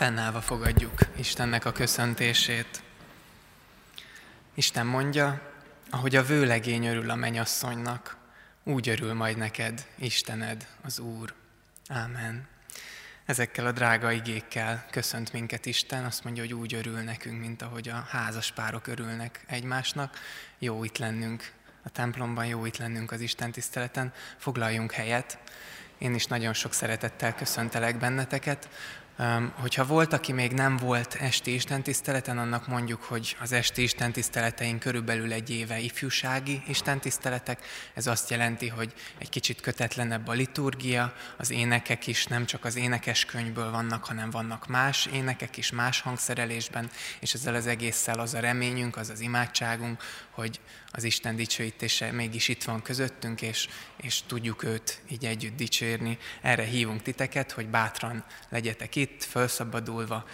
Fennállva fogadjuk Istennek a köszöntését. Isten mondja, ahogy a vőlegény örül a menyasszonynak, úgy örül majd neked, Istened, az Úr. Ámen. Ezekkel a drága igékkel köszönt minket Isten, azt mondja, hogy úgy örül nekünk, mint ahogy a házas párok örülnek egymásnak. Jó itt lennünk a templomban, jó itt lennünk az Isten tiszteleten. Foglaljunk helyet. Én is nagyon sok szeretettel köszöntelek benneteket. Hogyha volt, aki még nem volt esti istentiszteleten, annak mondjuk, hogy az esti istentiszteleteink körülbelül egy éve ifjúsági istentiszteletek. Ez azt jelenti, hogy egy kicsit kötetlenebb a liturgia, az énekek is nem csak az énekes könyvből vannak, hanem vannak más énekek is, más hangszerelésben, és ezzel az egésszel az a reményünk, az az imádságunk, hogy az Isten dicsőítése mégis itt van közöttünk, és, és tudjuk őt így együtt dicsérni. Erre hívunk titeket, hogy bátran legyetek itt, felszabadulva,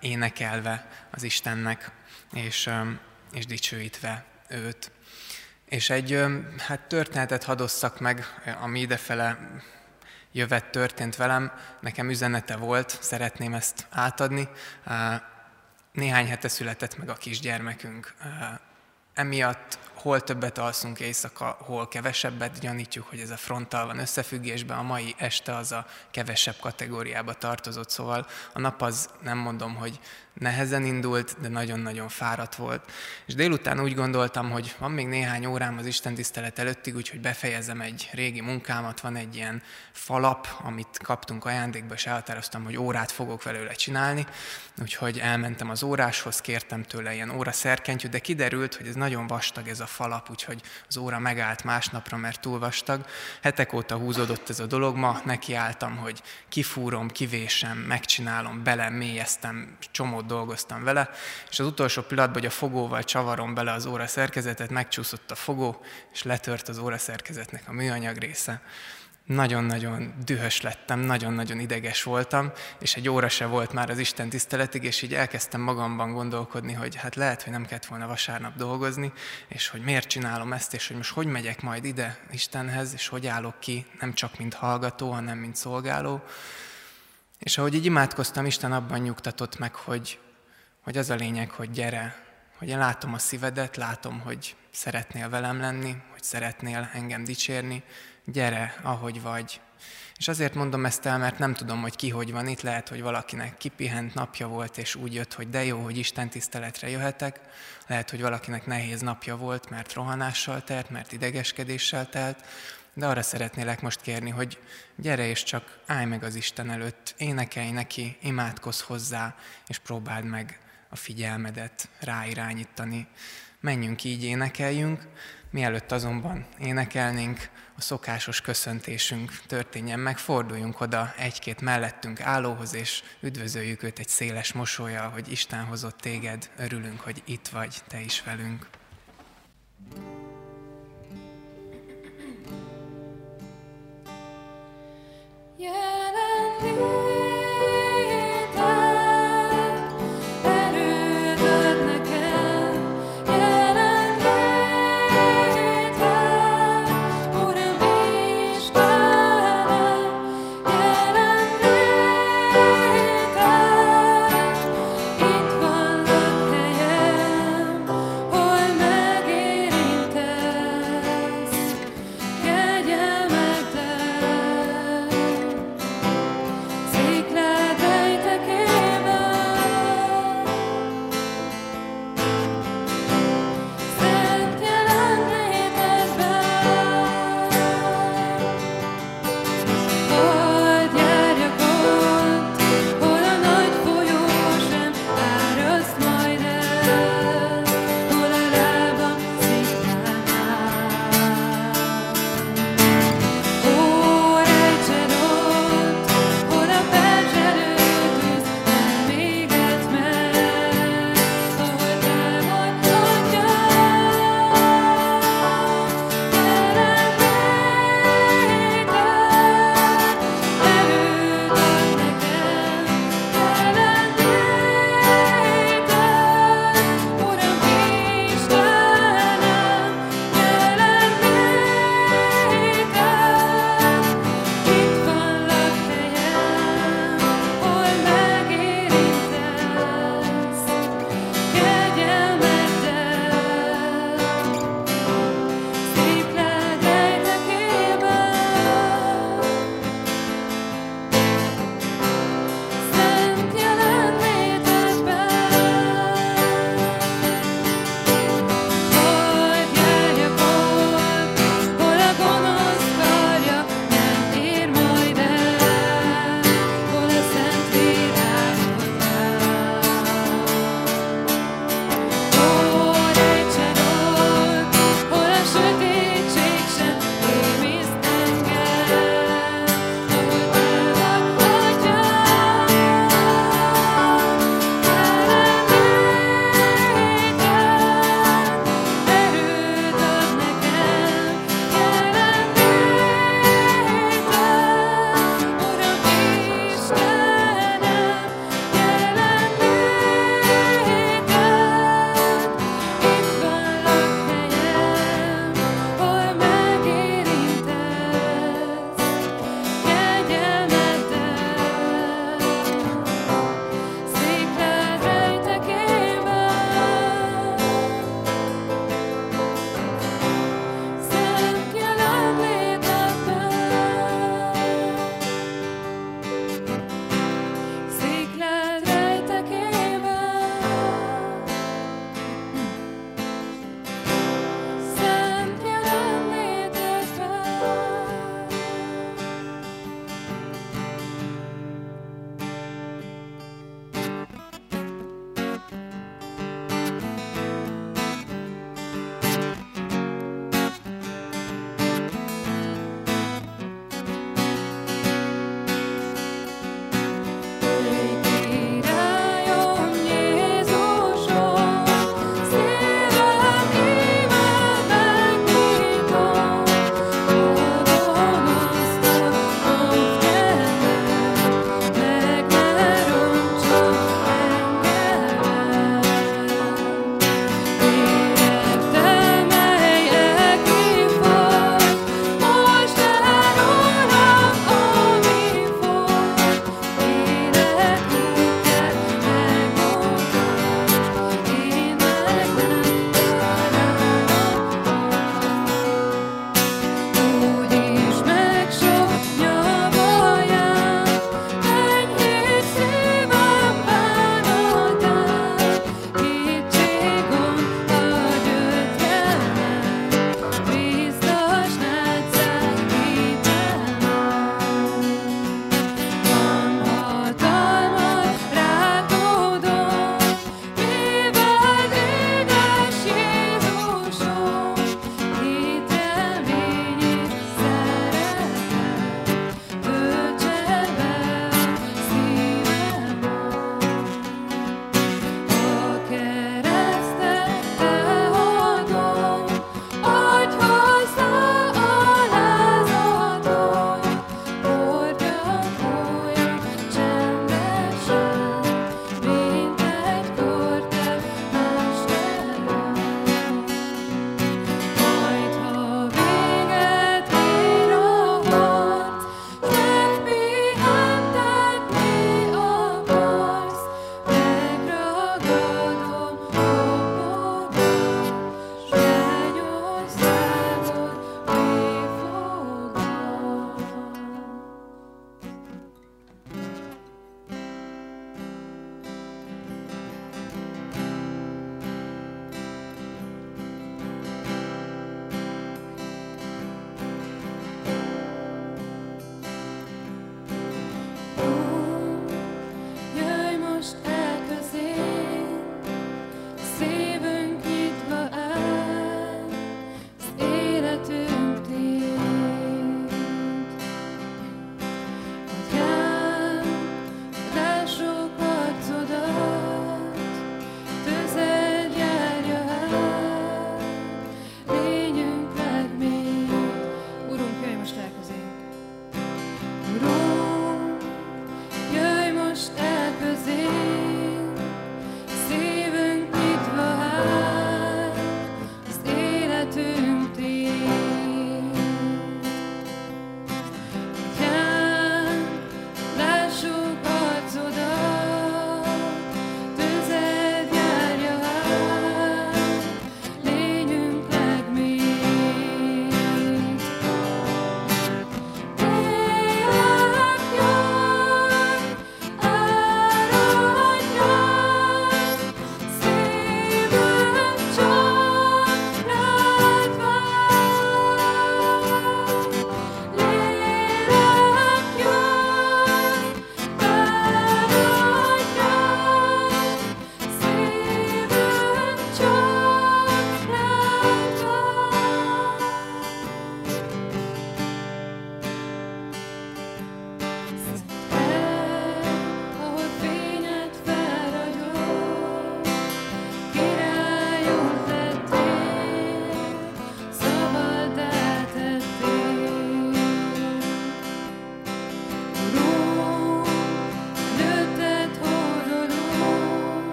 énekelve az Istennek, és, és dicsőítve őt. És egy hát történetet hadosszak meg, ami idefele jövet történt velem, nekem üzenete volt, szeretném ezt átadni. Néhány hete született meg a kisgyermekünk emiatt hol többet alszunk éjszaka, hol kevesebbet, gyanítjuk, hogy ez a fronttal van összefüggésben, a mai este az a kevesebb kategóriába tartozott, szóval a nap az nem mondom, hogy nehezen indult, de nagyon-nagyon fáradt volt. És délután úgy gondoltam, hogy van még néhány órám az Isten tisztelet előttig, úgyhogy befejezem egy régi munkámat, van egy ilyen falap, amit kaptunk ajándékba, és elhatároztam, hogy órát fogok velőle csinálni, úgyhogy elmentem az óráshoz, kértem tőle ilyen óra szerkentyűt, de kiderült, hogy ez nagyon vastag ez a falap, úgyhogy az óra megállt másnapra, mert túl vastag. Hetek óta húzódott ez a dolog, ma nekiálltam, hogy kifúrom, kivésem, megcsinálom, bele mélyeztem, csomót dolgoztam vele, és az utolsó pillanatban, hogy a fogóval csavarom bele az óra szerkezetet, megcsúszott a fogó, és letört az óra szerkezetnek a műanyag része. Nagyon-nagyon dühös lettem, nagyon-nagyon ideges voltam, és egy óra se volt már az Isten tiszteletig, és így elkezdtem magamban gondolkodni, hogy hát lehet, hogy nem kellett volna vasárnap dolgozni, és hogy miért csinálom ezt, és hogy most hogy megyek majd ide Istenhez, és hogy állok ki, nem csak mint hallgató, hanem mint szolgáló. És ahogy így imádkoztam, Isten abban nyugtatott meg, hogy, hogy az a lényeg, hogy gyere, hogy én látom a szívedet, látom, hogy szeretnél velem lenni, hogy szeretnél engem dicsérni, gyere, ahogy vagy. És azért mondom ezt el, mert nem tudom, hogy ki hogy van itt, lehet, hogy valakinek kipihent napja volt, és úgy jött, hogy de jó, hogy Isten tiszteletre jöhetek, lehet, hogy valakinek nehéz napja volt, mert rohanással telt, mert idegeskedéssel telt, de arra szeretnélek most kérni, hogy gyere és csak állj meg az Isten előtt, énekelj neki, imádkozz hozzá, és próbáld meg a figyelmedet ráirányítani. Menjünk így, énekeljünk, mielőtt azonban énekelnénk, a szokásos köszöntésünk történjen meg, forduljunk oda egy-két mellettünk állóhoz, és üdvözöljük őt egy széles mosolya, hogy Isten hozott téged, örülünk, hogy itt vagy, te is velünk. 夜难静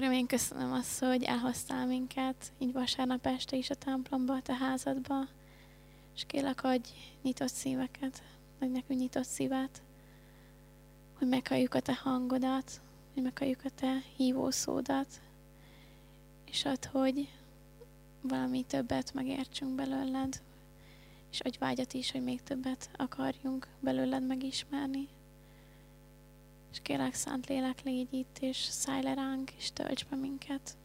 Uram, én köszönöm azt, hogy elhoztál minket így vasárnap este is a templomba, a te házadba, és kérlek, adj nyitott szíveket, adj nekünk nyitott szívet, hogy meghalljuk a te hangodat, hogy meghalljuk a te hívószódat, és add, hogy valami többet megértsünk belőled, és adj vágyat is, hogy még többet akarjunk belőled megismerni. És kérlek, Szent Lélek, légy itt, és szállj le ránk, és tölts be minket.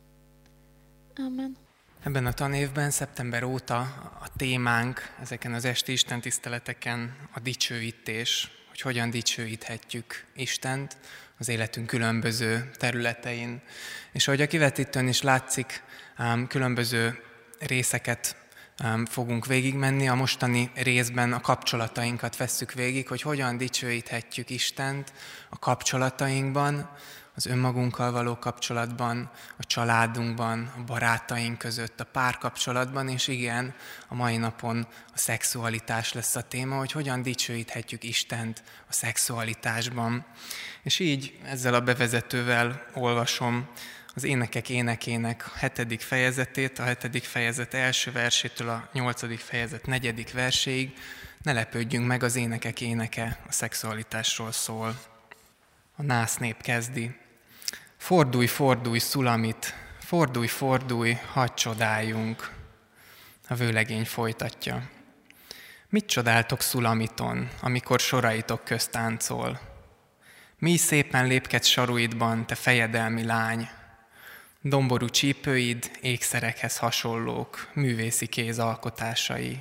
Amen. Ebben a tanévben, szeptember óta a témánk ezeken az esti istentiszteleteken a dicsőítés, hogy hogyan dicsőíthetjük Istent az életünk különböző területein. És ahogy a kivetítőn is látszik, különböző részeket fogunk végigmenni. A mostani részben a kapcsolatainkat vesszük végig, hogy hogyan dicsőíthetjük Istent a kapcsolatainkban, az önmagunkkal való kapcsolatban, a családunkban, a barátaink között, a párkapcsolatban, és igen, a mai napon a szexualitás lesz a téma, hogy hogyan dicsőíthetjük Istent a szexualitásban. És így ezzel a bevezetővel olvasom az énekek énekének hetedik fejezetét, a hetedik fejezet első versétől a nyolcadik fejezet negyedik verséig. Ne lepődjünk meg, az énekek éneke a szexualitásról szól. A nász nép kezdi. Fordulj, fordulj, szulamit, fordulj, fordulj, hadd csodáljunk. A vőlegény folytatja. Mit csodáltok szulamiton, amikor soraitok közt táncol? Mi szépen lépkedsz saruidban, te fejedelmi lány, Domború csípőid ékszerekhez hasonlók, művészi kéz alkotásai.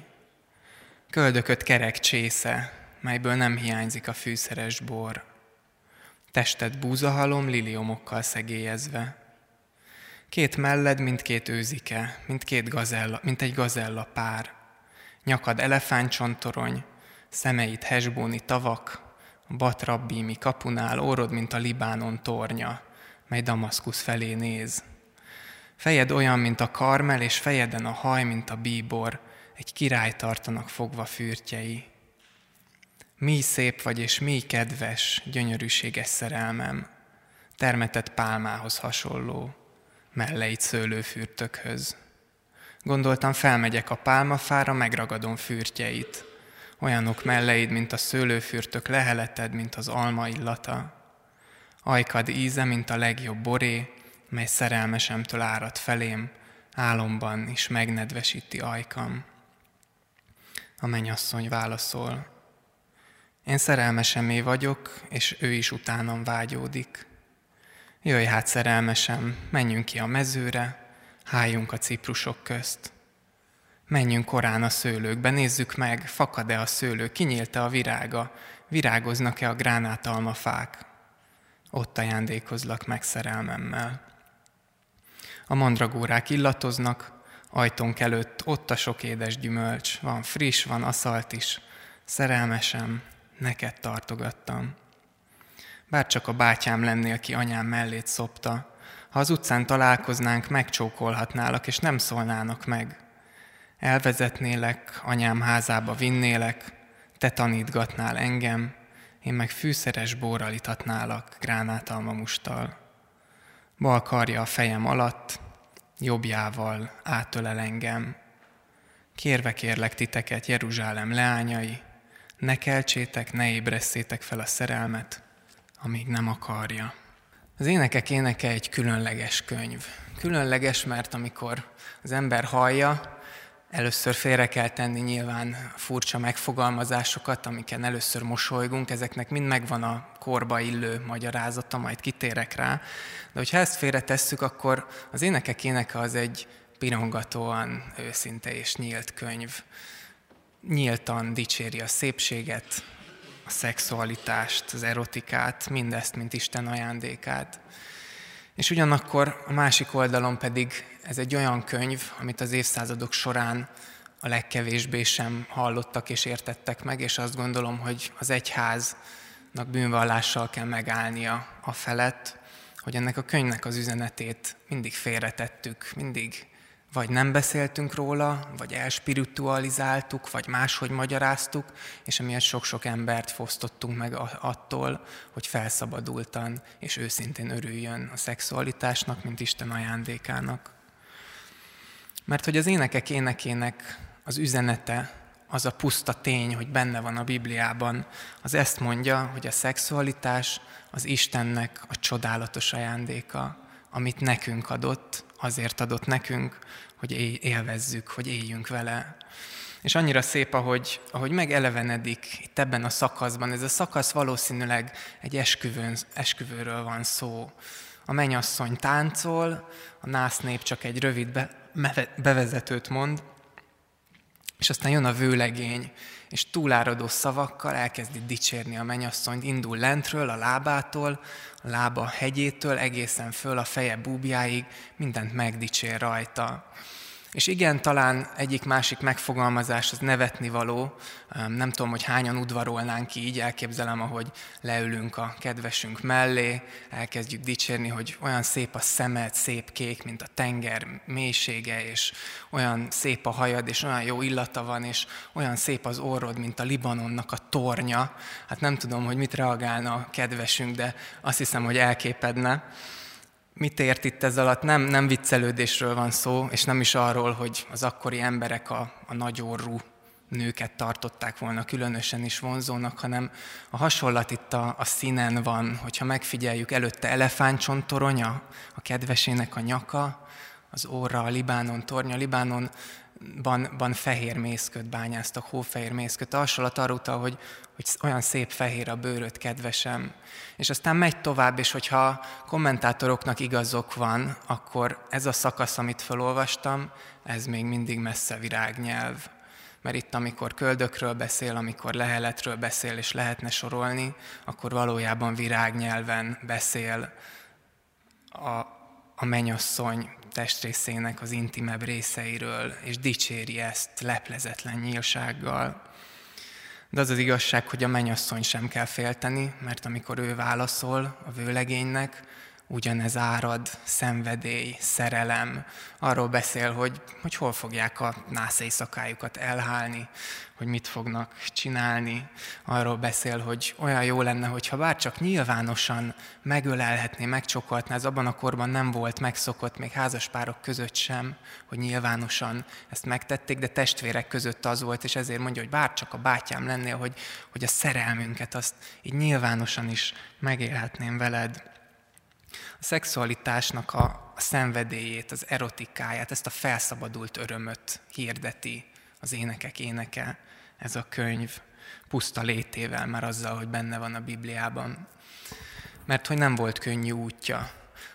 Köldököt kerek csésze, melyből nem hiányzik a fűszeres bor. Tested búzahalom liliomokkal szegélyezve. Két melled, mint két őzike, mint, két gazella, mint egy gazella pár. Nyakad elefántcsontorony, szemeit hesbóni tavak, batrabbími kapunál órod, mint a Libánon tornya, mely Damaszkusz felé néz. Fejed olyan, mint a karmel, és fejeden a haj, mint a bíbor, egy király tartanak fogva fürtjei. Mi szép vagy, és mi kedves, gyönyörűséges szerelmem, termetett pálmához hasonló, melleit szőlőfürtökhöz. Gondoltam, felmegyek a pálmafára, megragadom fürtjeit, olyanok melleid, mint a szőlőfürtök leheleted, mint az alma illata. Ajkad íze, mint a legjobb boré, mely szerelmesemtől árad felém, álomban is megnedvesíti ajkam. A mennyasszony válaszol, én szerelmesemé vagyok, és ő is utánam vágyódik. Jöjj hát, szerelmesem, menjünk ki a mezőre, hájunk a ciprusok közt. Menjünk korán a szőlőkbe, nézzük meg, fakad-e a szőlő, kinyílt-e a virága, virágoznak-e a gránátalmafák. Ott ajándékozlak meg szerelmemmel. A mandragórák illatoznak, ajtónk előtt ott a sok édes gyümölcs, van friss, van aszalt is, szerelmesem, neked tartogattam. Bár csak a bátyám lennél, ki anyám mellét szopta, ha az utcán találkoznánk, megcsókolhatnálak, és nem szólnának meg. Elvezetnélek, anyám házába vinnélek, te tanítgatnál engem, én meg fűszeres bórral itatnálak, gránátalma mustal. Bal karja a fejem alatt, jobbjával átölel engem. Kérve kérlek titeket, Jeruzsálem leányai, ne keltsétek, ne ébresztétek fel a szerelmet, amíg nem akarja. Az énekek éneke egy különleges könyv. Különleges, mert amikor az ember hallja, Először félre kell tenni nyilván furcsa megfogalmazásokat, amiken először mosolygunk, ezeknek mind megvan a korba illő magyarázata, majd kitérek rá. De hogyha ezt félre tesszük, akkor az énekek éneke az egy pirongatóan őszinte és nyílt könyv. Nyíltan dicséri a szépséget, a szexualitást, az erotikát, mindezt, mint Isten ajándékát. És ugyanakkor a másik oldalon pedig ez egy olyan könyv, amit az évszázadok során a legkevésbé sem hallottak és értettek meg, és azt gondolom, hogy az egyháznak bűnvallással kell megállnia a felett, hogy ennek a könyvnek az üzenetét mindig félretettük, mindig vagy nem beszéltünk róla, vagy elspiritualizáltuk, vagy máshogy magyaráztuk, és emiatt sok-sok embert fosztottunk meg attól, hogy felszabadultan és őszintén örüljön a szexualitásnak, mint Isten ajándékának. Mert hogy az énekek énekének az üzenete, az a puszta tény, hogy benne van a Bibliában, az ezt mondja, hogy a szexualitás az Istennek a csodálatos ajándéka, amit nekünk adott, azért adott nekünk, hogy élvezzük, hogy éljünk vele. És annyira szép, ahogy, ahogy megelevenedik itt ebben a szakaszban. Ez a szakasz valószínűleg egy esküvőn, esküvőről van szó. A menyasszony táncol, a nász nép csak egy rövid be, bevezetőt mond, és aztán jön a vőlegény, és túláradó szavakkal elkezdi dicsérni a menyasszonyt, indul lentről, a lábától, a lába hegyétől, egészen föl a feje búbjáig, mindent megdicsér rajta. És igen, talán egyik-másik megfogalmazás az nevetni való. Nem tudom, hogy hányan udvarolnánk így, elképzelem, ahogy leülünk a kedvesünk mellé, elkezdjük dicsérni, hogy olyan szép a szemed, szép kék, mint a tenger mélysége, és olyan szép a hajad, és olyan jó illata van, és olyan szép az orrod, mint a Libanonnak a tornya. Hát nem tudom, hogy mit reagálna a kedvesünk, de azt hiszem, hogy elképedne. Mit ért itt ez alatt? Nem, nem viccelődésről van szó, és nem is arról, hogy az akkori emberek a, a nagyorú nőket tartották volna különösen is vonzónak, hanem a hasonlat itt a, a színen van, hogyha megfigyeljük előtte elefántcsontoronya, a kedvesének a nyaka, az óra, a Libánon tornya, Libánon ban, ban fehér mészköt bányáztak, hófehér mészköt. A hasonlat arra utal, hogy, hogy olyan szép fehér a bőröd, kedvesem. És aztán megy tovább, és hogyha kommentátoroknak igazok van, akkor ez a szakasz, amit felolvastam, ez még mindig messze virágnyelv. Mert itt, amikor köldökről beszél, amikor leheletről beszél, és lehetne sorolni, akkor valójában virágnyelven beszél a, a menyasszony testrészének az intimebb részeiről, és dicséri ezt leplezetlen nyílsággal. De az az igazság, hogy a mennyasszony sem kell félteni, mert amikor ő válaszol a vőlegénynek, ugyanez árad, szenvedély, szerelem. Arról beszél, hogy, hogy hol fogják a nász éjszakájukat elhálni, hogy mit fognak csinálni. Arról beszél, hogy olyan jó lenne, hogyha bár csak nyilvánosan megölelhetné, megcsokoltná. Ez abban a korban nem volt megszokott, még házaspárok között sem, hogy nyilvánosan ezt megtették, de testvérek között az volt, és ezért mondja, hogy bár csak a bátyám lennél, hogy, hogy a szerelmünket azt így nyilvánosan is megélhetném veled szexualitásnak a, a szenvedélyét, az erotikáját, ezt a felszabadult örömöt hirdeti az énekek éneke, ez a könyv puszta létével, már azzal, hogy benne van a Bibliában. Mert hogy nem volt könnyű útja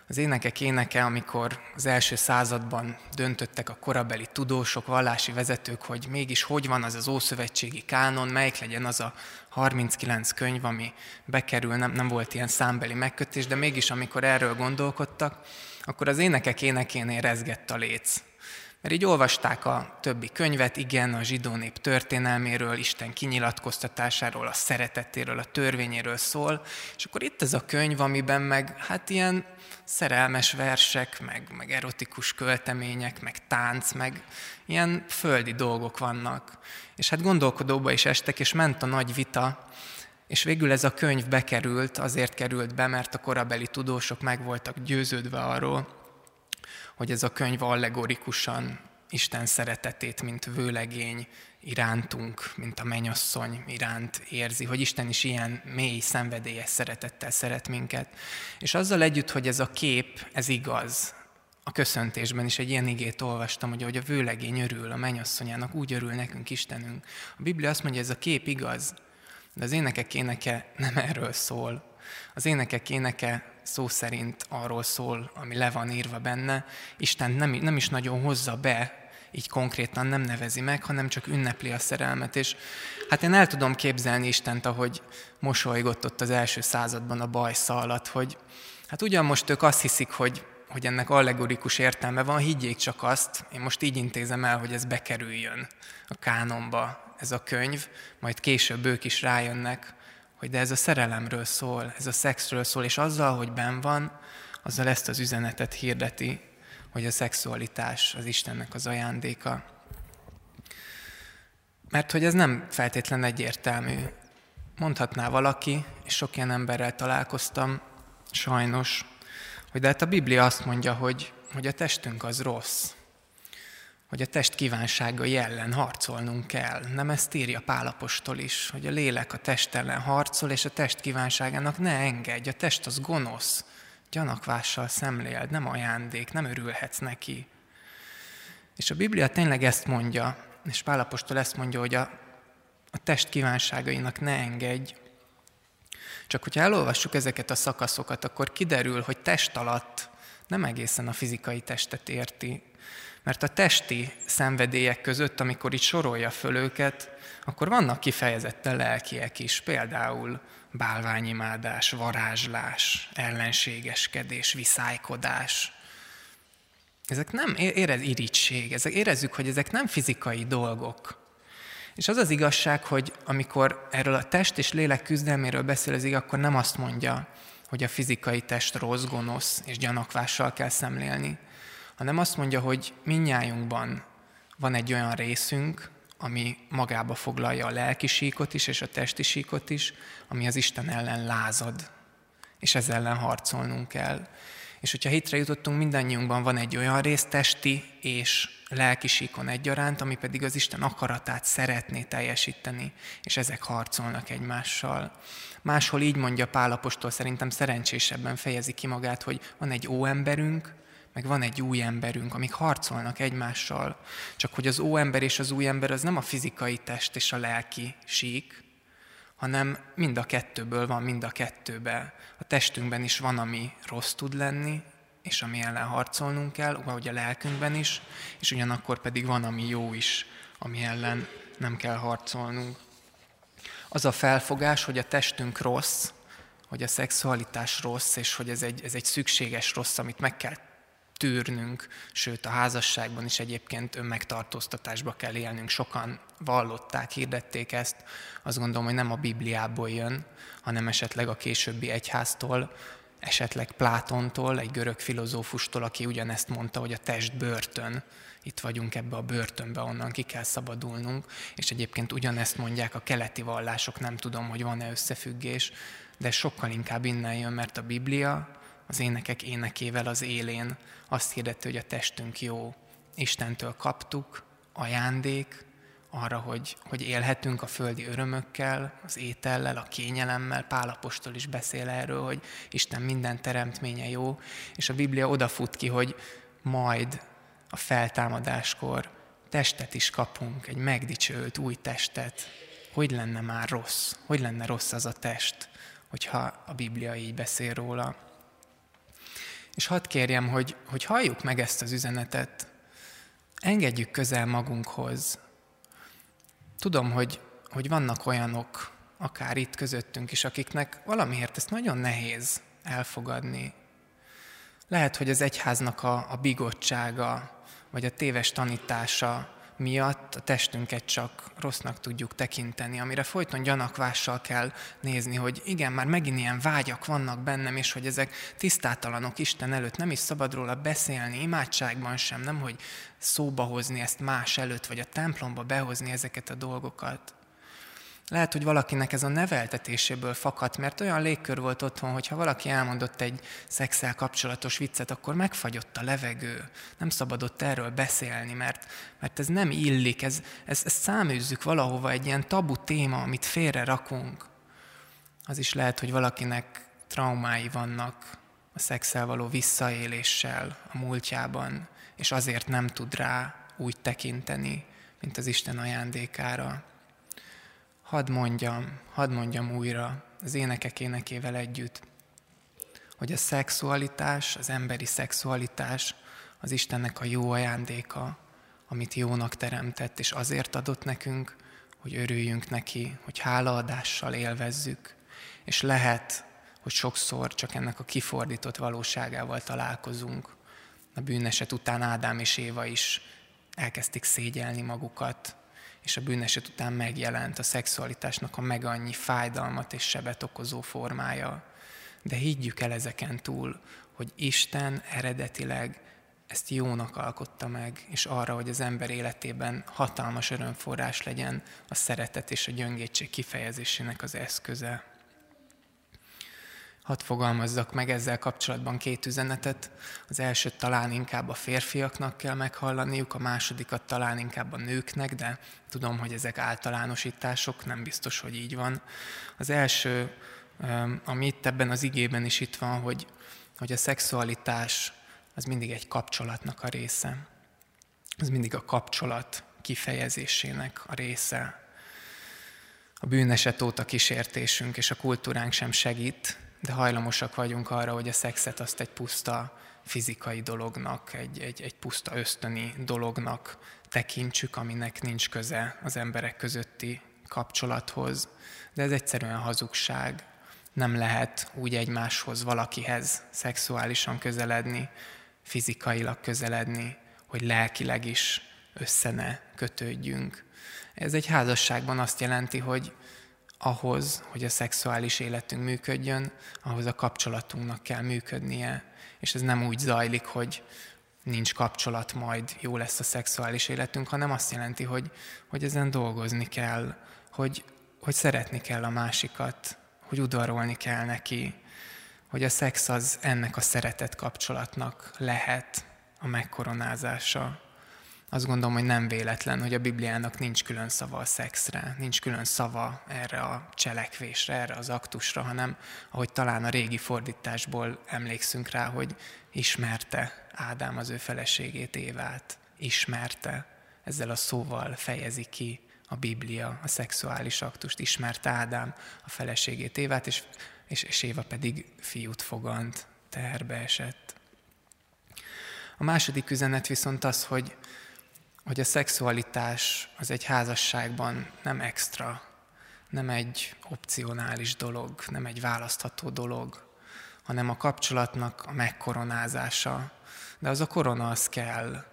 az énekek éneke, amikor az első században döntöttek a korabeli tudósok, vallási vezetők, hogy mégis hogy van az az ószövetségi kánon, melyik legyen az a 39 könyv, ami bekerül, nem, nem volt ilyen számbeli megkötés, de mégis amikor erről gondolkodtak, akkor az énekek énekénél rezgett a léc. Mert így olvasták a többi könyvet, igen, a zsidó nép történelméről, Isten kinyilatkoztatásáról, a szeretetéről, a törvényéről szól, és akkor itt ez a könyv, amiben meg hát ilyen szerelmes versek, meg, meg erotikus költemények, meg tánc, meg ilyen földi dolgok vannak. És hát gondolkodóba is estek, és ment a nagy vita, és végül ez a könyv bekerült, azért került be, mert a korabeli tudósok meg voltak győződve arról, hogy ez a könyv allegorikusan Isten szeretetét, mint vőlegény irántunk, mint a menyasszony iránt érzi, hogy Isten is ilyen mély, szenvedélyes szeretettel szeret minket. És azzal együtt, hogy ez a kép, ez igaz, a köszöntésben is egy ilyen igét olvastam, hogy a vőlegény örül a mennyasszonyának, úgy örül nekünk Istenünk. A Biblia azt mondja, ez a kép igaz, de az énekek éneke nem erről szól. Az énekek éneke szó szerint arról szól, ami le van írva benne. Isten nem, nem is nagyon hozza be, így konkrétan nem nevezi meg, hanem csak ünnepli a szerelmet. És hát én el tudom képzelni Istent, ahogy mosolygott ott az első században a bajsza alatt, hogy hát ugyan most ők azt hiszik, hogy, hogy ennek allegorikus értelme van, higgyék csak azt, én most így intézem el, hogy ez bekerüljön a kánomba, ez a könyv, majd később ők is rájönnek, hogy de ez a szerelemről szól, ez a szexről szól, és azzal, hogy ben van, azzal ezt az üzenetet hirdeti, hogy a szexualitás az Istennek az ajándéka. Mert hogy ez nem feltétlen egyértelmű. Mondhatná valaki, és sok ilyen emberrel találkoztam, sajnos, hogy de hát a Biblia azt mondja, hogy, hogy a testünk az rossz, hogy a test kívánságai ellen harcolnunk kell. Nem ezt írja Pálapostól is, hogy a lélek a test ellen harcol, és a test kívánságának ne engedj, a test az gonosz, gyanakvással szemléld, nem ajándék, nem örülhetsz neki. És a Biblia tényleg ezt mondja, és Pálapostól ezt mondja, hogy a, a test kívánságainak ne engedj. Csak hogyha elolvassuk ezeket a szakaszokat, akkor kiderül, hogy test alatt nem egészen a fizikai testet érti, mert a testi szenvedélyek között, amikor itt sorolja föl őket, akkor vannak kifejezetten lelkiek is, például bálványimádás, varázslás, ellenségeskedés, viszálykodás. Ezek nem érez irítség, ezek, érezzük, hogy ezek nem fizikai dolgok. És az az igazság, hogy amikor erről a test és lélek küzdelméről beszél az akkor nem azt mondja, hogy a fizikai test rossz, gonosz és gyanakvással kell szemlélni, hanem azt mondja, hogy minnyájunkban van egy olyan részünk, ami magába foglalja a lelki síkot is, és a testi síkot is, ami az Isten ellen lázad, és ezzel ellen harcolnunk kell. És hogyha hitre jutottunk, mindannyiunkban van egy olyan rész testi és lelki síkon egyaránt, ami pedig az Isten akaratát szeretné teljesíteni, és ezek harcolnak egymással. Máshol így mondja Pálapostól, szerintem szerencsésebben fejezi ki magát, hogy van egy óemberünk, meg van egy új emberünk, amik harcolnak egymással. Csak hogy az óember és az új ember az nem a fizikai test és a lelki sík, hanem mind a kettőből van mind a kettőbe. A testünkben is van, ami rossz tud lenni, és ami ellen harcolnunk kell, ahogy a lelkünkben is, és ugyanakkor pedig van, ami jó is, ami ellen nem kell harcolnunk. Az a felfogás, hogy a testünk rossz, hogy a szexualitás rossz, és hogy ez egy, ez egy szükséges rossz, amit meg kell tűrnünk, sőt a házasságban is egyébként önmegtartóztatásba kell élnünk. Sokan vallották, hirdették ezt. Azt gondolom, hogy nem a Bibliából jön, hanem esetleg a későbbi egyháztól, esetleg Plátontól, egy görög filozófustól, aki ugyanezt mondta, hogy a test börtön, itt vagyunk ebbe a börtönbe, onnan ki kell szabadulnunk, és egyébként ugyanezt mondják a keleti vallások, nem tudom, hogy van-e összefüggés, de sokkal inkább innen jön, mert a Biblia az énekek énekével az élén azt hirdette, hogy a testünk jó. Istentől kaptuk, ajándék, arra, hogy, hogy élhetünk a földi örömökkel, az étellel, a kényelemmel. Pálapostól is beszél erről, hogy Isten minden teremtménye jó, és a Biblia odafut ki, hogy majd a feltámadáskor testet is kapunk, egy megdicsőült új testet. Hogy lenne már rossz? Hogy lenne rossz az a test, hogyha a Biblia így beszél róla? És hadd kérjem, hogy, hogy halljuk meg ezt az üzenetet, engedjük közel magunkhoz. Tudom, hogy, hogy vannak olyanok, akár itt közöttünk is, akiknek valamiért ezt nagyon nehéz elfogadni. Lehet, hogy az egyháznak a, a bigottsága, vagy a téves tanítása miatt a testünket csak rossznak tudjuk tekinteni, amire folyton gyanakvással kell nézni, hogy igen, már megint ilyen vágyak vannak bennem, és hogy ezek tisztátalanok Isten előtt, nem is szabad róla beszélni, imádságban sem, nem hogy szóba hozni ezt más előtt, vagy a templomba behozni ezeket a dolgokat. Lehet, hogy valakinek ez a neveltetéséből fakadt, mert olyan légkör volt otthon, hogy ha valaki elmondott egy szexel kapcsolatos viccet, akkor megfagyott a levegő. Nem szabadott erről beszélni, mert, mert ez nem illik, ez, ez, ez száműzzük valahova egy ilyen tabu téma, amit félre rakunk. Az is lehet, hogy valakinek traumái vannak a szexel való visszaéléssel a múltjában, és azért nem tud rá úgy tekinteni, mint az Isten ajándékára. Hadd mondjam, hadd mondjam újra az énekek énekével együtt, hogy a szexualitás, az emberi szexualitás az Istennek a jó ajándéka, amit jónak teremtett, és azért adott nekünk, hogy örüljünk neki, hogy hálaadással élvezzük. És lehet, hogy sokszor csak ennek a kifordított valóságával találkozunk. A bűneset után Ádám és Éva is elkezdték szégyelni magukat, és a bűneset után megjelent a szexualitásnak a meg annyi fájdalmat és sebet okozó formája. De higgyük el ezeken túl, hogy Isten eredetileg ezt jónak alkotta meg, és arra, hogy az ember életében hatalmas örömforrás legyen a szeretet és a gyöngétség kifejezésének az eszköze. Hadd fogalmazzak meg ezzel kapcsolatban két üzenetet. Az elsőt talán inkább a férfiaknak kell meghallaniuk, a másodikat talán inkább a nőknek, de tudom, hogy ezek általánosítások, nem biztos, hogy így van. Az első, ami itt ebben az igében is itt van, hogy, hogy a szexualitás az mindig egy kapcsolatnak a része. Ez mindig a kapcsolat kifejezésének a része. A bűneset óta kísértésünk és a kultúránk sem segít, de hajlamosak vagyunk arra, hogy a szexet azt egy puszta fizikai dolognak, egy, egy, egy puszta ösztöni dolognak tekintsük, aminek nincs köze az emberek közötti kapcsolathoz. De ez egyszerűen hazugság. Nem lehet úgy egymáshoz, valakihez szexuálisan közeledni, fizikailag közeledni, hogy lelkileg is össze ne kötődjünk. Ez egy házasságban azt jelenti, hogy ahhoz, hogy a szexuális életünk működjön, ahhoz a kapcsolatunknak kell működnie. És ez nem úgy zajlik, hogy nincs kapcsolat, majd jó lesz a szexuális életünk, hanem azt jelenti, hogy, hogy ezen dolgozni kell, hogy, hogy szeretni kell a másikat, hogy udvarolni kell neki, hogy a szex az ennek a szeretet kapcsolatnak lehet a megkoronázása. Azt gondolom, hogy nem véletlen, hogy a Bibliának nincs külön szava a szexre, nincs külön szava erre a cselekvésre, erre az aktusra, hanem ahogy talán a régi fordításból emlékszünk rá, hogy ismerte Ádám az ő feleségét, Évát. Ismerte. Ezzel a szóval fejezi ki a Biblia a szexuális aktust. Ismerte Ádám a feleségét, Évát, és, és, és Éva pedig fiút fogant, teherbe esett. A második üzenet viszont az, hogy hogy a szexualitás az egy házasságban nem extra, nem egy opcionális dolog, nem egy választható dolog, hanem a kapcsolatnak a megkoronázása. De az a korona az kell.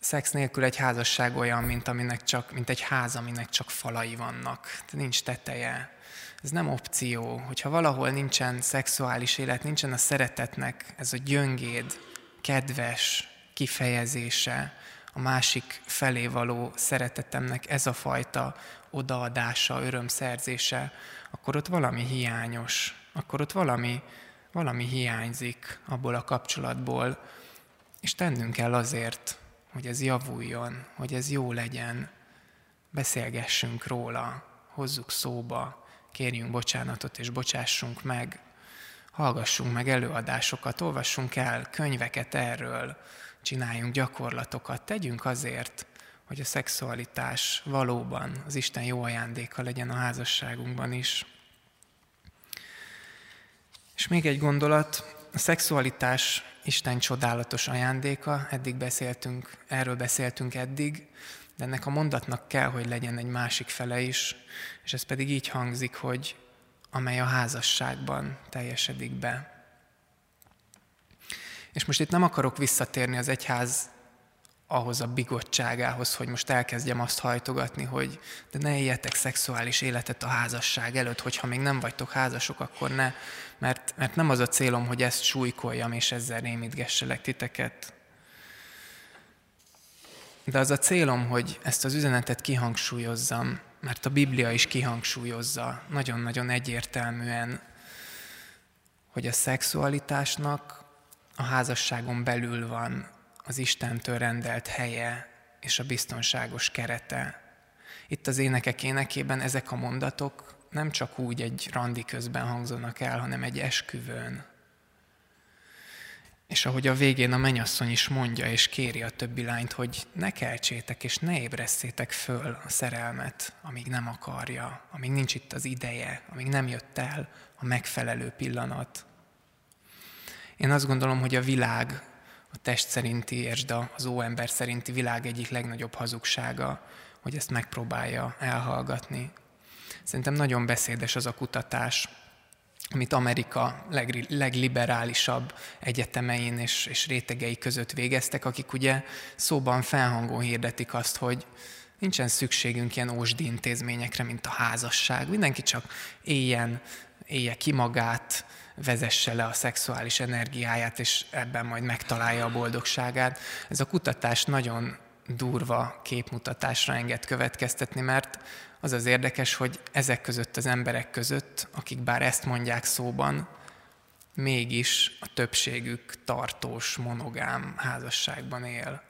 Szex nélkül egy házasság olyan, mint, aminek csak, mint egy ház, aminek csak falai vannak. Nincs teteje. Ez nem opció. Hogyha valahol nincsen szexuális élet, nincsen a szeretetnek ez a gyöngéd, kedves kifejezése, a másik felé való szeretetemnek ez a fajta odaadása, örömszerzése, akkor ott valami hiányos, akkor ott valami, valami hiányzik abból a kapcsolatból, és tennünk kell azért, hogy ez javuljon, hogy ez jó legyen, beszélgessünk róla, hozzuk szóba, kérjünk bocsánatot és bocsássunk meg, hallgassunk meg előadásokat, olvassunk el könyveket erről, csináljunk gyakorlatokat, tegyünk azért, hogy a szexualitás valóban az Isten jó ajándéka legyen a házasságunkban is. És még egy gondolat, a szexualitás Isten csodálatos ajándéka, eddig beszéltünk, erről beszéltünk eddig, de ennek a mondatnak kell, hogy legyen egy másik fele is, és ez pedig így hangzik, hogy amely a házasságban teljesedik be. És most itt nem akarok visszatérni az egyház ahhoz a bigottságához, hogy most elkezdjem azt hajtogatni, hogy de ne éljetek szexuális életet a házasság előtt, hogyha még nem vagytok házasok, akkor ne, mert, mert nem az a célom, hogy ezt súlykoljam és ezzel rémítgesselek titeket. De az a célom, hogy ezt az üzenetet kihangsúlyozzam, mert a Biblia is kihangsúlyozza nagyon-nagyon egyértelműen, hogy a szexualitásnak a házasságon belül van az Istentől rendelt helye és a biztonságos kerete. Itt az énekek énekében ezek a mondatok nem csak úgy egy randi közben hangzanak el, hanem egy esküvőn. És ahogy a végén a menyasszony is mondja és kéri a többi lányt, hogy ne keltsétek és ne ébresztétek föl a szerelmet, amíg nem akarja, amíg nincs itt az ideje, amíg nem jött el a megfelelő pillanat. Én azt gondolom, hogy a világ, a test szerinti, és az óember szerinti világ egyik legnagyobb hazugsága, hogy ezt megpróbálja elhallgatni. Szerintem nagyon beszédes az a kutatás, amit Amerika leg, legliberálisabb egyetemein és, és rétegei között végeztek, akik ugye szóban felhangon hirdetik azt, hogy nincsen szükségünk ilyen ósdi intézményekre, mint a házasság. Mindenki csak éljen, élje ki magát, vezesse le a szexuális energiáját, és ebben majd megtalálja a boldogságát. Ez a kutatás nagyon durva képmutatásra enged következtetni, mert az az érdekes, hogy ezek között az emberek között, akik bár ezt mondják szóban, mégis a többségük tartós, monogám házasságban él.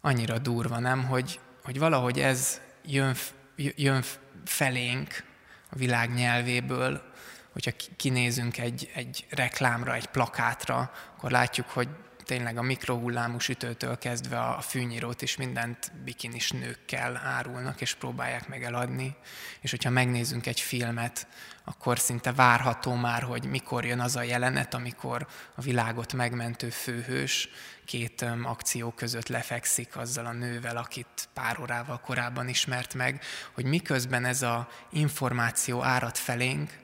Annyira durva, nem, hogy, hogy valahogy ez jön, jön felénk a világ nyelvéből, hogyha kinézünk egy, egy reklámra, egy plakátra, akkor látjuk, hogy tényleg a mikrohullámú sütőtől kezdve a fűnyírót is mindent bikinis nőkkel árulnak, és próbálják meg eladni. És hogyha megnézünk egy filmet, akkor szinte várható már, hogy mikor jön az a jelenet, amikor a világot megmentő főhős két akció között lefekszik azzal a nővel, akit pár órával korábban ismert meg, hogy miközben ez a információ árad felénk,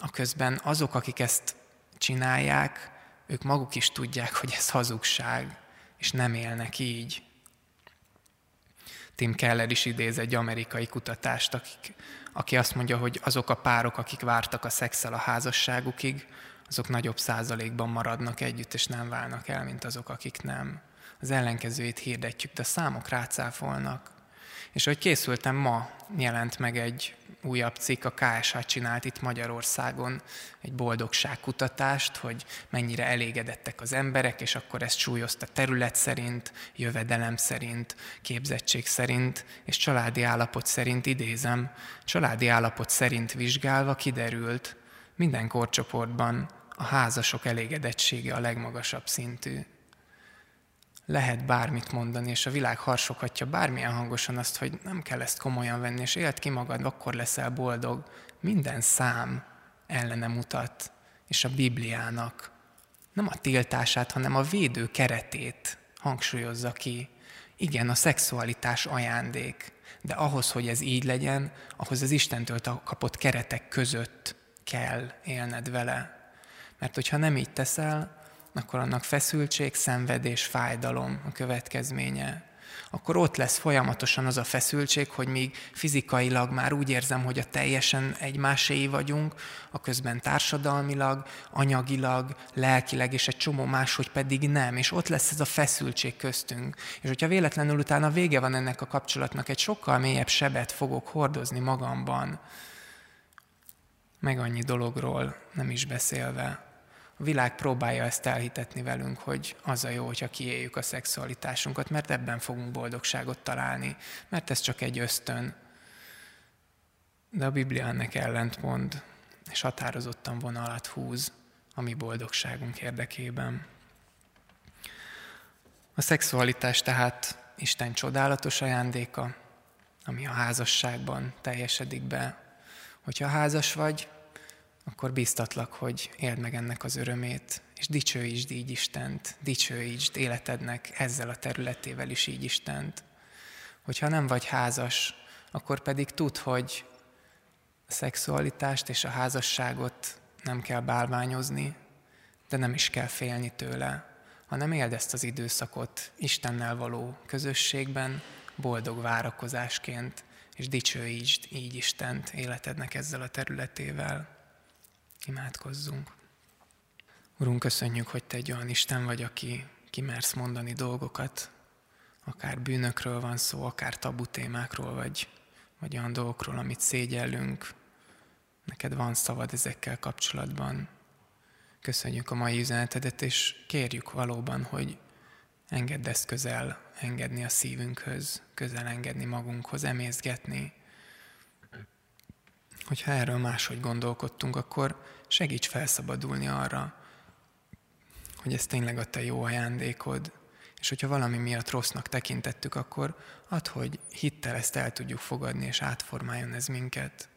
a közben azok, akik ezt csinálják, ők maguk is tudják, hogy ez hazugság, és nem élnek így. Tim Keller is idéz egy amerikai kutatást, akik, aki azt mondja, hogy azok a párok, akik vártak a szexel a házasságukig, azok nagyobb százalékban maradnak együtt, és nem válnak el, mint azok, akik nem. Az ellenkezőjét hirdetjük, de a számok rácáfolnak. És hogy készültem, ma jelent meg egy újabb cikk, a KSH csinált itt Magyarországon egy boldogságkutatást, hogy mennyire elégedettek az emberek, és akkor ezt súlyozta terület szerint, jövedelem szerint, képzettség szerint, és családi állapot szerint idézem, családi állapot szerint vizsgálva kiderült, minden korcsoportban a házasok elégedettsége a legmagasabb szintű lehet bármit mondani, és a világ harsoghatja bármilyen hangosan azt, hogy nem kell ezt komolyan venni, és élt ki magad, akkor leszel boldog. Minden szám ellene mutat, és a Bibliának nem a tiltását, hanem a védő keretét hangsúlyozza ki. Igen, a szexualitás ajándék, de ahhoz, hogy ez így legyen, ahhoz az Istentől kapott keretek között kell élned vele. Mert hogyha nem így teszel, akkor annak feszültség, szenvedés, fájdalom a következménye. Akkor ott lesz folyamatosan az a feszültség, hogy míg fizikailag már úgy érzem, hogy a teljesen egymáséi vagyunk, a közben társadalmilag, anyagilag, lelkileg, és egy csomó máshogy pedig nem. És ott lesz ez a feszültség köztünk. És hogyha véletlenül utána vége van ennek a kapcsolatnak, egy sokkal mélyebb sebet fogok hordozni magamban, meg annyi dologról nem is beszélve. A világ próbálja ezt elhitetni velünk, hogy az a jó, hogyha kiéljük a szexualitásunkat, mert ebben fogunk boldogságot találni, mert ez csak egy ösztön. De a Biblia ennek ellentmond, és határozottan vonalat húz a mi boldogságunk érdekében. A szexualitás tehát Isten csodálatos ajándéka, ami a házasságban teljesedik be. Hogyha házas vagy, akkor biztatlak, hogy éld meg ennek az örömét, és dicsőítsd így Istent, dicsőítsd életednek ezzel a területével is így Istent. Hogyha nem vagy házas, akkor pedig tudd, hogy a szexualitást és a házasságot nem kell bálványozni, de nem is kell félni tőle, hanem éld ezt az időszakot Istennel való közösségben, boldog várakozásként, és dicsőítsd így Istent életednek ezzel a területével. Imádkozzunk. Urunk, köszönjük, hogy Te egy olyan Isten vagy, aki kimersz mondani dolgokat, akár bűnökről van szó, akár tabu témákról, vagy, vagy olyan dolgokról, amit szégyellünk. Neked van szavad ezekkel kapcsolatban. Köszönjük a mai üzenetedet, és kérjük valóban, hogy engedd ezt közel engedni a szívünkhöz, közel engedni magunkhoz, emészgetni, hogyha erről máshogy gondolkodtunk, akkor segíts felszabadulni arra, hogy ez tényleg a te jó ajándékod, és hogyha valami miatt rossznak tekintettük, akkor add, hogy hittel ezt el tudjuk fogadni, és átformáljon ez minket.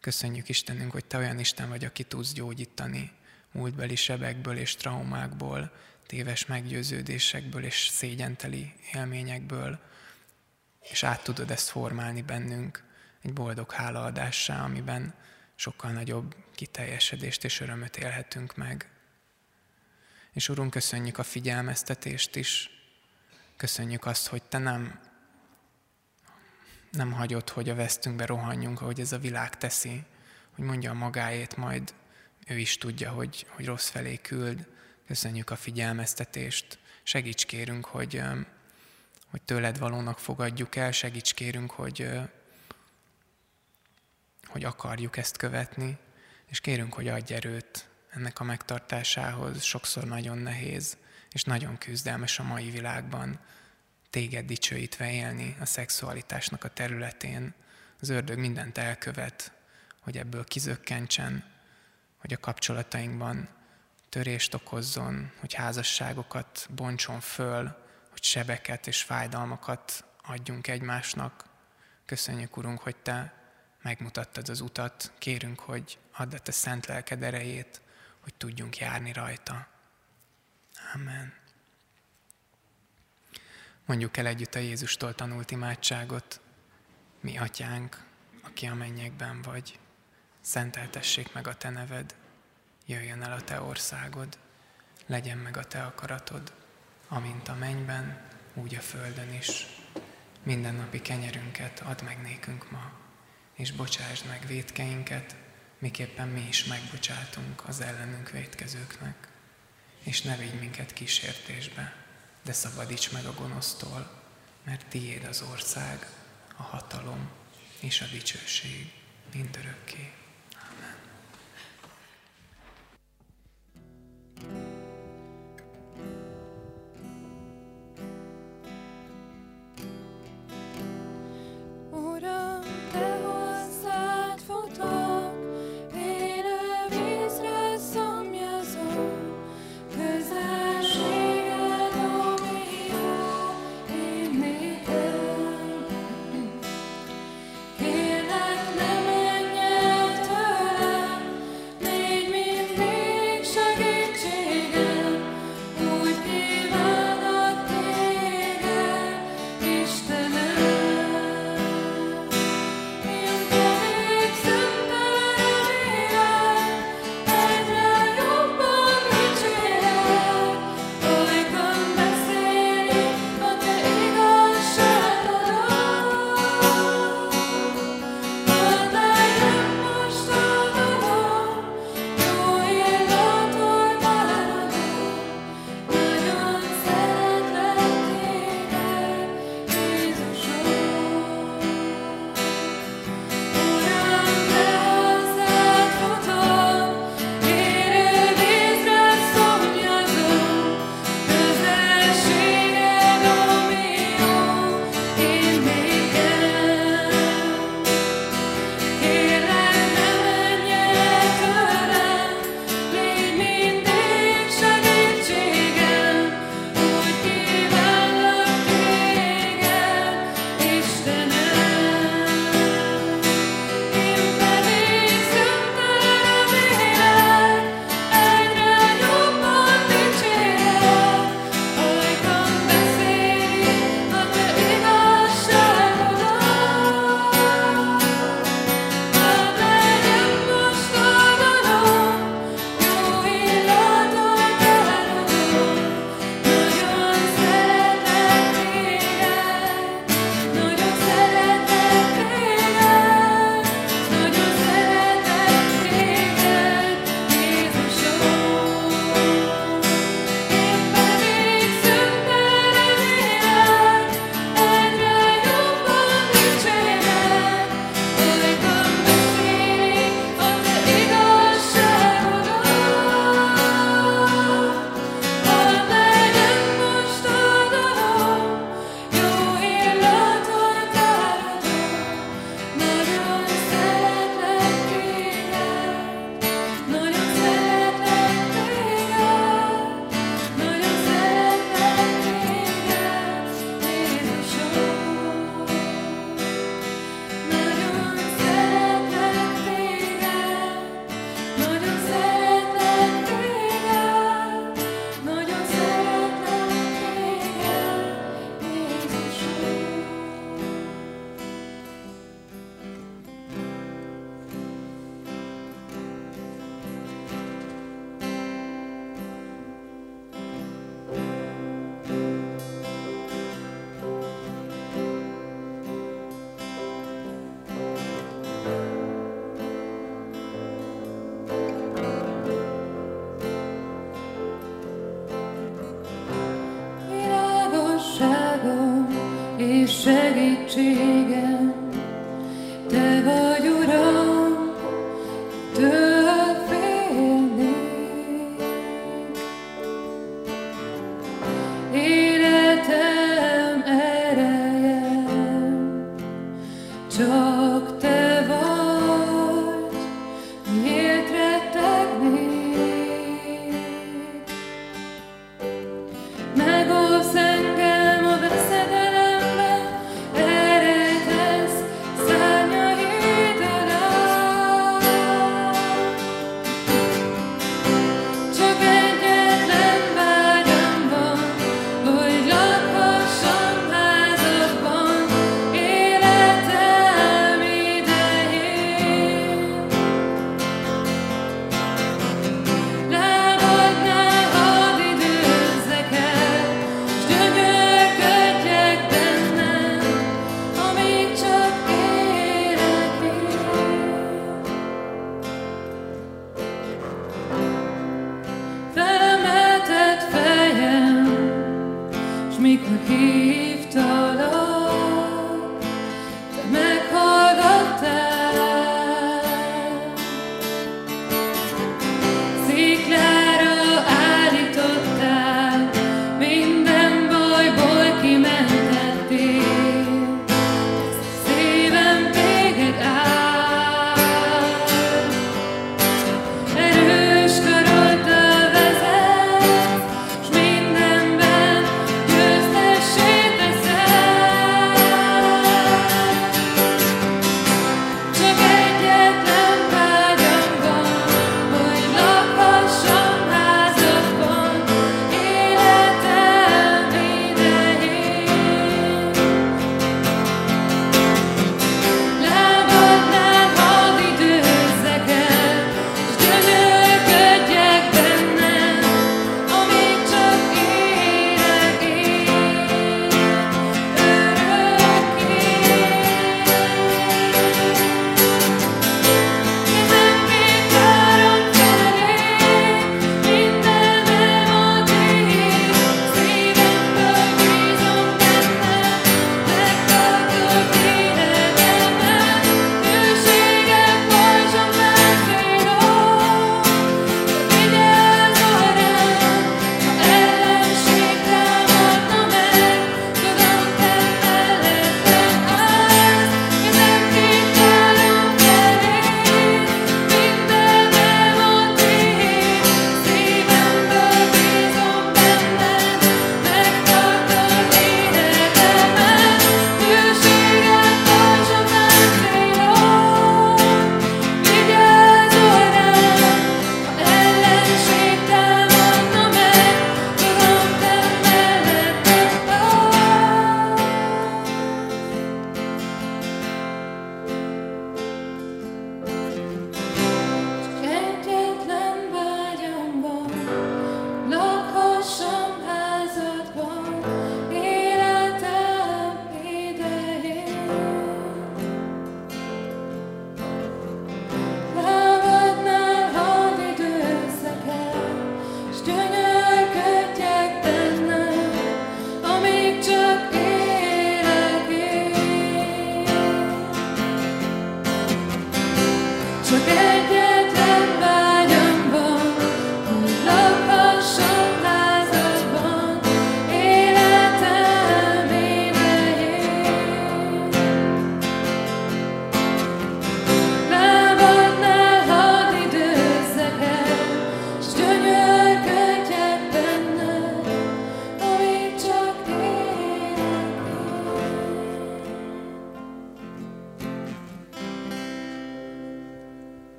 Köszönjük Istenünk, hogy Te olyan Isten vagy, aki tudsz gyógyítani múltbeli sebekből és traumákból, téves meggyőződésekből és szégyenteli élményekből, és át tudod ezt formálni bennünk egy boldog hálaadássá, amiben sokkal nagyobb kiteljesedést és örömöt élhetünk meg. És Urunk, köszönjük a figyelmeztetést is, köszönjük azt, hogy Te nem, nem hagyod, hogy a vesztünkbe rohanjunk, ahogy ez a világ teszi, hogy mondja a magáét, majd ő is tudja, hogy, hogy rossz felé küld. Köszönjük a figyelmeztetést. Segíts kérünk, hogy, hogy tőled valónak fogadjuk el, segíts kérünk, hogy, hogy akarjuk ezt követni, és kérünk, hogy adj erőt ennek a megtartásához. Sokszor nagyon nehéz, és nagyon küzdelmes a mai világban téged dicsőítve élni a szexualitásnak a területén. Az ördög mindent elkövet, hogy ebből kizökkentsen, hogy a kapcsolatainkban törést okozzon, hogy házasságokat bontson föl, hogy sebeket és fájdalmakat adjunk egymásnak. Köszönjük, Urunk, hogy Te megmutattad az utat, kérünk, hogy add a Te szent lelked erejét, hogy tudjunk járni rajta. Amen. Mondjuk el együtt a Jézustól tanult imádságot. Mi atyánk, aki a mennyekben vagy, szenteltessék meg a te neved, jöjjön el a te országod, legyen meg a te akaratod, amint a mennyben, úgy a földön is. Minden napi kenyerünket add meg nékünk ma, és bocsásd meg védkeinket, miképpen mi is megbocsátunk az ellenünk védkezőknek. És ne vigy minket kísértésbe, de szabadíts meg a gonosztól, mert tiéd az ország, a hatalom és a dicsőség mindörökké. Amen. Uram,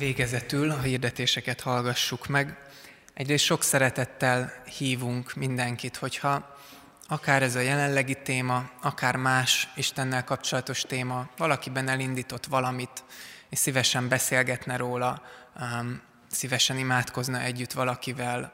Végezetül a hirdetéseket hallgassuk meg. Egyrészt sok szeretettel hívunk mindenkit, hogyha akár ez a jelenlegi téma, akár más Istennel kapcsolatos téma, valakiben elindított valamit, és szívesen beszélgetne róla, szívesen imádkozna együtt valakivel,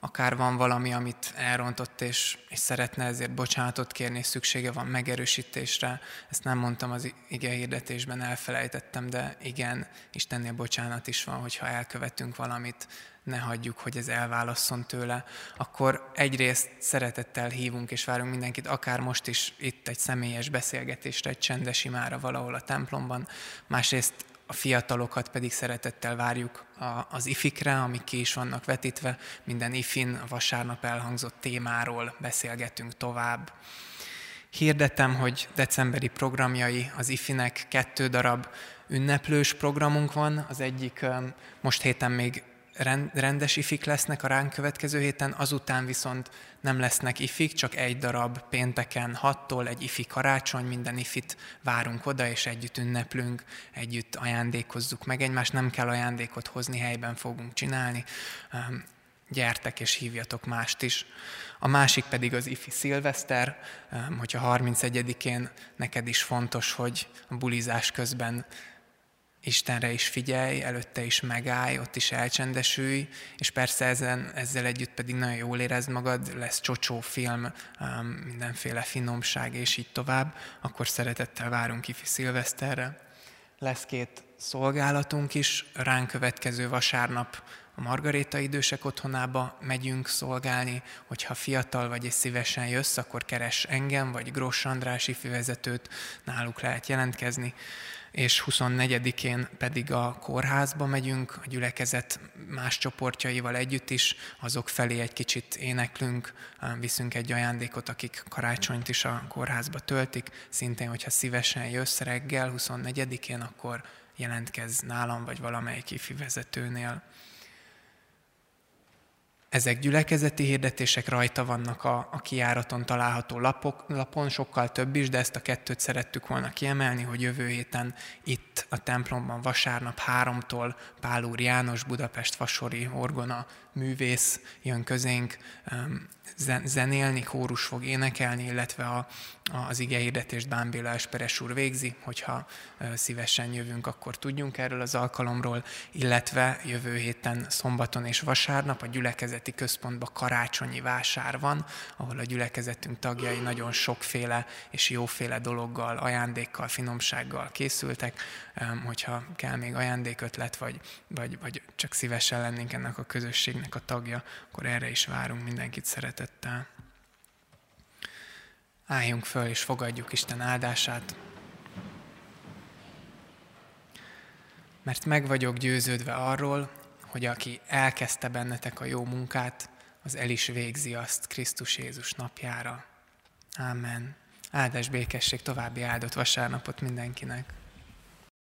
akár van valami, amit elrontott, és, és szeretne ezért bocsánatot kérni, és szüksége van megerősítésre. Ezt nem mondtam az ige hirdetésben, elfelejtettem, de igen, Istennél bocsánat is van, hogyha elkövetünk valamit, ne hagyjuk, hogy ez elválasszon tőle, akkor egyrészt szeretettel hívunk és várunk mindenkit, akár most is itt egy személyes beszélgetésre, egy csendes imára valahol a templomban, másrészt a fiatalokat pedig szeretettel várjuk az ifikre, amik ki is vannak vetítve. Minden ifin a vasárnap elhangzott témáról beszélgetünk tovább. Hirdetem, hogy decemberi programjai az ifinek kettő darab ünneplős programunk van. Az egyik most héten még rendes ifik lesznek a ránk következő héten, azután viszont nem lesznek ifik, csak egy darab pénteken hattól egy ifi karácsony, minden ifit várunk oda, és együtt ünneplünk, együtt ajándékozzuk meg egymást, nem kell ajándékot hozni, helyben fogunk csinálni, gyertek és hívjatok mást is. A másik pedig az ifi szilveszter, hogyha 31-én neked is fontos, hogy a bulizás közben Istenre is figyelj, előtte is megállj, ott is elcsendesülj, és persze ezen, ezzel együtt pedig nagyon jól érezd magad, lesz csocsó film, mindenféle finomság, és így tovább, akkor szeretettel várunk ki szilveszterre. Lesz két szolgálatunk is, ránk következő vasárnap a Margaréta idősek otthonába megyünk szolgálni, hogyha fiatal vagy és szívesen jössz, akkor keres engem, vagy Gross András ifjúvezetőt, náluk lehet jelentkezni és 24-én pedig a kórházba megyünk, a gyülekezet más csoportjaival együtt is, azok felé egy kicsit éneklünk, viszünk egy ajándékot, akik karácsonyt is a kórházba töltik, szintén, hogyha szívesen jössz reggel 24-én, akkor jelentkezz nálam, vagy valamelyik ifi vezetőnél. Ezek gyülekezeti hirdetések rajta vannak a, a kiáraton található lapok, lapon, sokkal több is, de ezt a kettőt szerettük volna kiemelni, hogy jövő héten itt a templomban vasárnap háromtól Pál úr János, Budapest Fasori Orgona művész jön közénk zenélni, kórus fog énekelni, illetve a, az ige hirdetést Bán Béla Esperes úr végzi, hogyha szívesen jövünk, akkor tudjunk erről az alkalomról, illetve jövő héten szombaton és vasárnap a gyülekezeti központban karácsonyi vásár van, ahol a gyülekezetünk tagjai nagyon sokféle és jóféle dologgal, ajándékkal, finomsággal készültek, hogyha kell még ajándékötlet, vagy, vagy, vagy csak szívesen lennénk ennek a közösségnek a tagja, akkor erre is várunk mindenkit szeretettel. Álljunk föl és fogadjuk Isten áldását. Mert meg vagyok győződve arról, hogy aki elkezdte bennetek a jó munkát, az el is végzi azt Krisztus Jézus napjára. Amen. Áldás békesség, további áldott vasárnapot mindenkinek.